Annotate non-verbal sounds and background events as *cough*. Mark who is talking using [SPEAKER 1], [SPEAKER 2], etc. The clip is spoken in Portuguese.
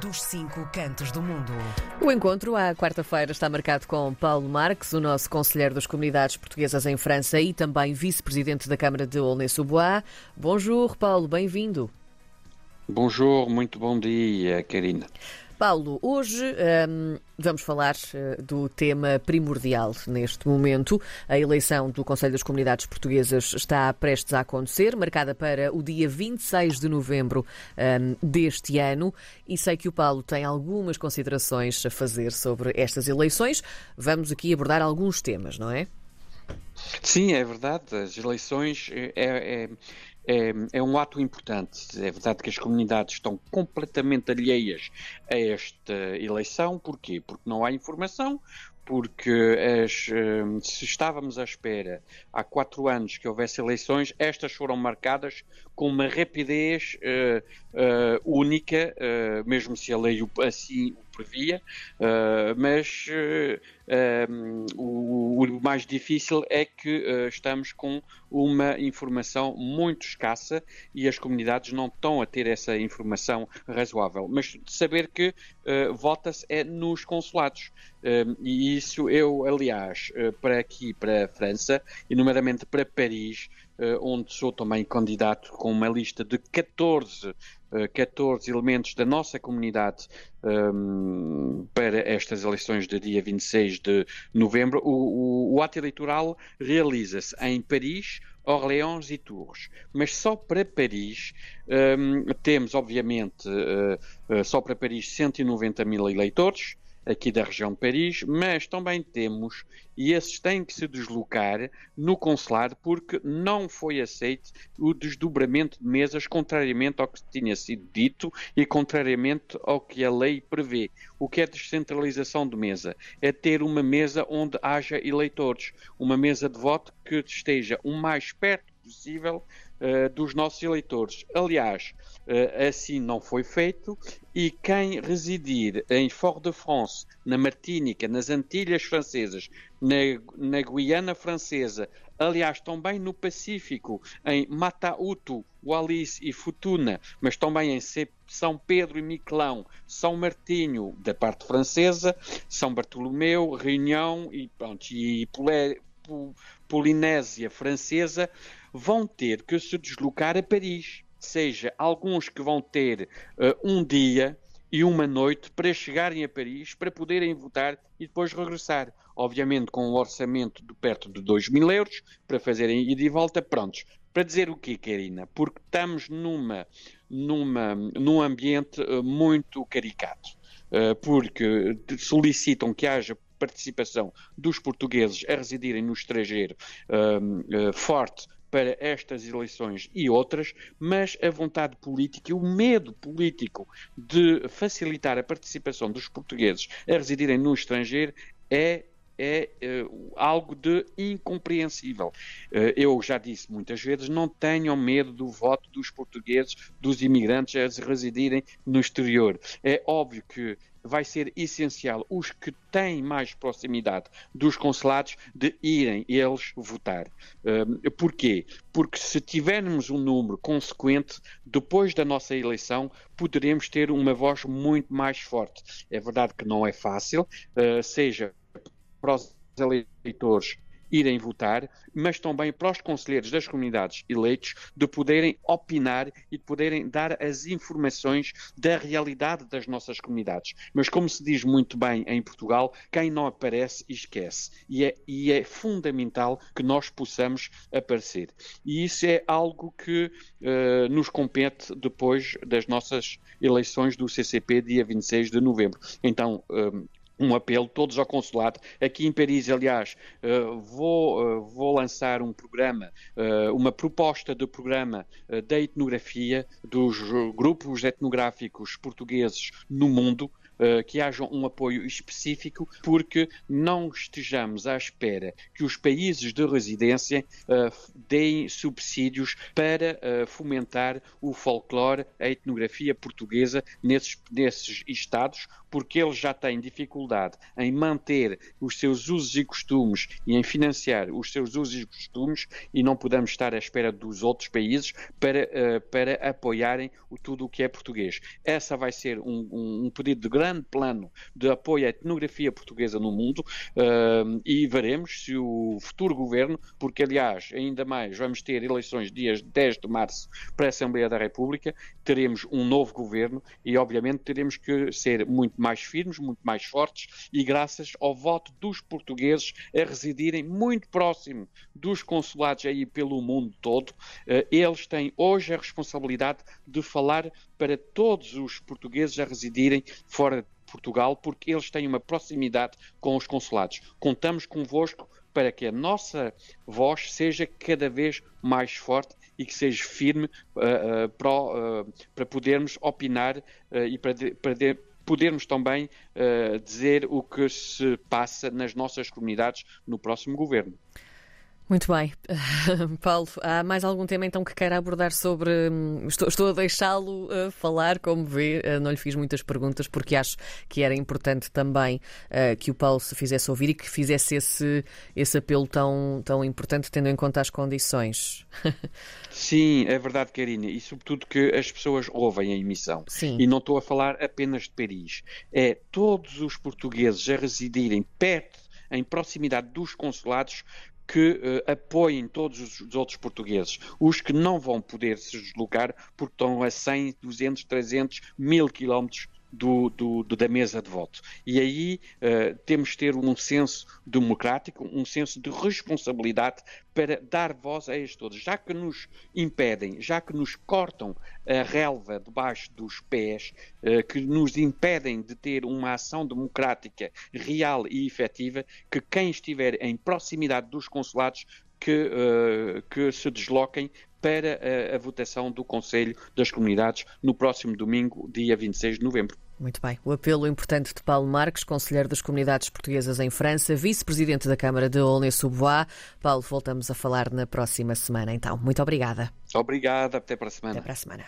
[SPEAKER 1] dos cinco cantos do mundo.
[SPEAKER 2] O encontro à quarta-feira está marcado com Paulo Marques, o nosso conselheiro das comunidades portuguesas em França e também vice-presidente da Câmara de Aulnay-sous-Bois. Bonjour, Paulo, bem-vindo.
[SPEAKER 3] Bonjour, muito bom dia, Karina.
[SPEAKER 2] Paulo, hoje um, vamos falar uh, do tema primordial neste momento. A eleição do Conselho das Comunidades Portuguesas está prestes a acontecer, marcada para o dia 26 de novembro um, deste ano. E sei que o Paulo tem algumas considerações a fazer sobre estas eleições. Vamos aqui abordar alguns temas, não é?
[SPEAKER 3] Sim, é verdade. As eleições é, é é, é, um ato importante. É verdade que as comunidades estão completamente alheias a esta eleição. Porquê? Porque não há informação, porque as, eh, se estávamos à espera há quatro anos que houvesse eleições, estas foram marcadas com uma rapidez uh, uh, única, uh, mesmo se a lei assim o previa, mas um, o, o, mais difícil é que estamos com uma informação muito escassa e as comunidades não estão a ter essa informação razoável. Mas saber que vota-se é nos consulados. e isso eu, aliás, para aqui, para a França, e nomeadamente para Paris, eh, onde sou também candidato com uma lista de 14, 14 eh, elementos da nossa comunidade um, ehm, para estas eleições de dia 26 de novembro. O, o, o ato eleitoral realiza-se em Paris, Orléans e Tours. Mas só para Paris um, ehm, temos, obviamente, uh, uh, só para Paris 190 mil eleitores aqui da região de Paris, mas também temos, e esses têm que se deslocar no consulado porque não foi aceito o desdobramento de mesas, contrariamente ao que tinha sido dito e contrariamente ao que a lei prevê. O que é descentralização de mesa? É ter uma mesa onde haja eleitores, uma mesa de voto que esteja o mais perto possível uh, dos nossos eleitores. Aliás, uh, assim não foi feito e quem residir em Fort-de-France, na Martínica, nas Antilhas Francesas, na, na Guiana Francesa, aliás, também no Pacífico, em Matautu, Wallis e Futuna, mas também em São Pedro e Miquelão, São Martinho, da parte francesa, São Bartolomeu, Reunião e, pronto, e Polinésia Francesa, vão ter que se deslocar a Paris. Seja, alguns que vão ter uh, um dia e uma noite para chegarem a Paris, para poderem votar e depois regressar. Obviamente com um orçamento de perto de 2 mil euros para fazerem ida e volta, prontos. Para dizer o quê, Karina? Porque estamos numa, numa, num ambiente uh, muito caricato. Uh, porque solicitam que haja participação dos portugueses a residirem no estrangeiro forte para estas eleições e outras, mas a vontade política e o medo político de facilitar a participação dos portugueses a residirem no estrangeiro é é uh, algo de incompreensível. Uh, eu já disse muitas vezes, não tenham medo do voto dos portugueses, dos imigrantes a residirem no exterior. É óbvio que vai ser essencial os que têm mais proximidade dos consulados de irem eles votar. Uh, porquê? Porque se tivermos um número consequente, depois da nossa eleição, poderemos ter uma voz muito mais forte. É verdade que não é fácil, uh, seja para os eleitores irem votar, mas também para os conselheiros das comunidades eleitos de poderem opinar e de poderem dar as informações da realidade das nossas comunidades. Mas como se diz muito bem em Portugal, quem não aparece esquece. E é, e é fundamental que nós possamos aparecer. E isso é algo que uh, nos compete depois das nossas eleições do CCP, dia 26 de novembro. Então, uh, um apelo, todos ao consulado. Aqui em Paris, aliás, uh, vou, uh, vou lançar um programa, uh, uma proposta de programa da etnografia dos grupos etnográficos portugueses no mundo. que haja um apoio específico, porque não estejamos à espera que os países de residência deem subsídios para fomentar o folclore, a etnografia portuguesa nesses, nesses estados, porque eles já têm dificuldade em manter os seus usos e costumes e em financiar os seus usos e costumes e não podemos estar à espera dos outros países para, uh, para apoiarem o, tudo o que é português. Essa vai ser um, um, um, pedido de grande plano de apoio à etnografia portuguesa no mundo uh, e veremos se o futuro governo, porque aliás, ainda mais, vamos ter eleições dias 10 de março para a Assembleia da República, teremos um novo governo e obviamente teremos que ser muito mais firmes, muito mais fortes e graças ao voto dos portugueses a residirem muito próximo dos consulados aí pelo mundo todo, eh, eles têm hoje a responsabilidade de falar para todos os portugueses a residirem fora de Portugal, porque eles têm uma proximidade com os consulados. Contamos convosco para que a nossa voz seja cada vez mais forte e que seja firme uh, uh, para, uh, para, podermos opinar e para, de, para de, podermos também uh, dizer o que se passa nas nossas comunidades no próximo governo.
[SPEAKER 2] Muito bem. *laughs* Paulo, há mais algum tema então que queira abordar sobre. Hum, estou, estou a deixá-lo uh, falar, como vê, uh, não lhe fiz muitas perguntas porque acho que era importante também uh, que o Paulo se fizesse ouvir e que fizesse esse, esse apelo tão, tão importante, tendo em conta as condições. *laughs*
[SPEAKER 3] Sim, é verdade, Karina, e sobretudo que as pessoas ouvem a emissão. Sim. E não estou a falar apenas de Paris. É todos os portugueses a residirem perto em proximidade dos consulados que uh, apoiem todos os outros portugueses. Os que não vão poder se deslocar porque estão a 100, 200, 300, 1000 quilómetros do, do, do, da mesa de voto. E aí uh, temos de ter um senso democrático, um senso de responsabilidade para dar voz a estes todos. Já que nos impedem, já que nos cortam a relva debaixo dos pés, uh, que nos impedem de ter uma ação democrática real e efetiva, que quem estiver em proximidade dos consulados que, uh, que se desloquem para a, a, votação do Conselho das Comunidades no próximo domingo, dia 26 de novembro.
[SPEAKER 2] Muito bem. O apelo importante de Paulo Marques, Conselheiro das Comunidades Portuguesas em França, Vice-Presidente da Câmara de Aulnay-sous-Bois. Paulo, voltamos a falar na próxima semana, então. Muito obrigada.
[SPEAKER 3] Obrigada. Até para a semana.
[SPEAKER 2] Até para a semana.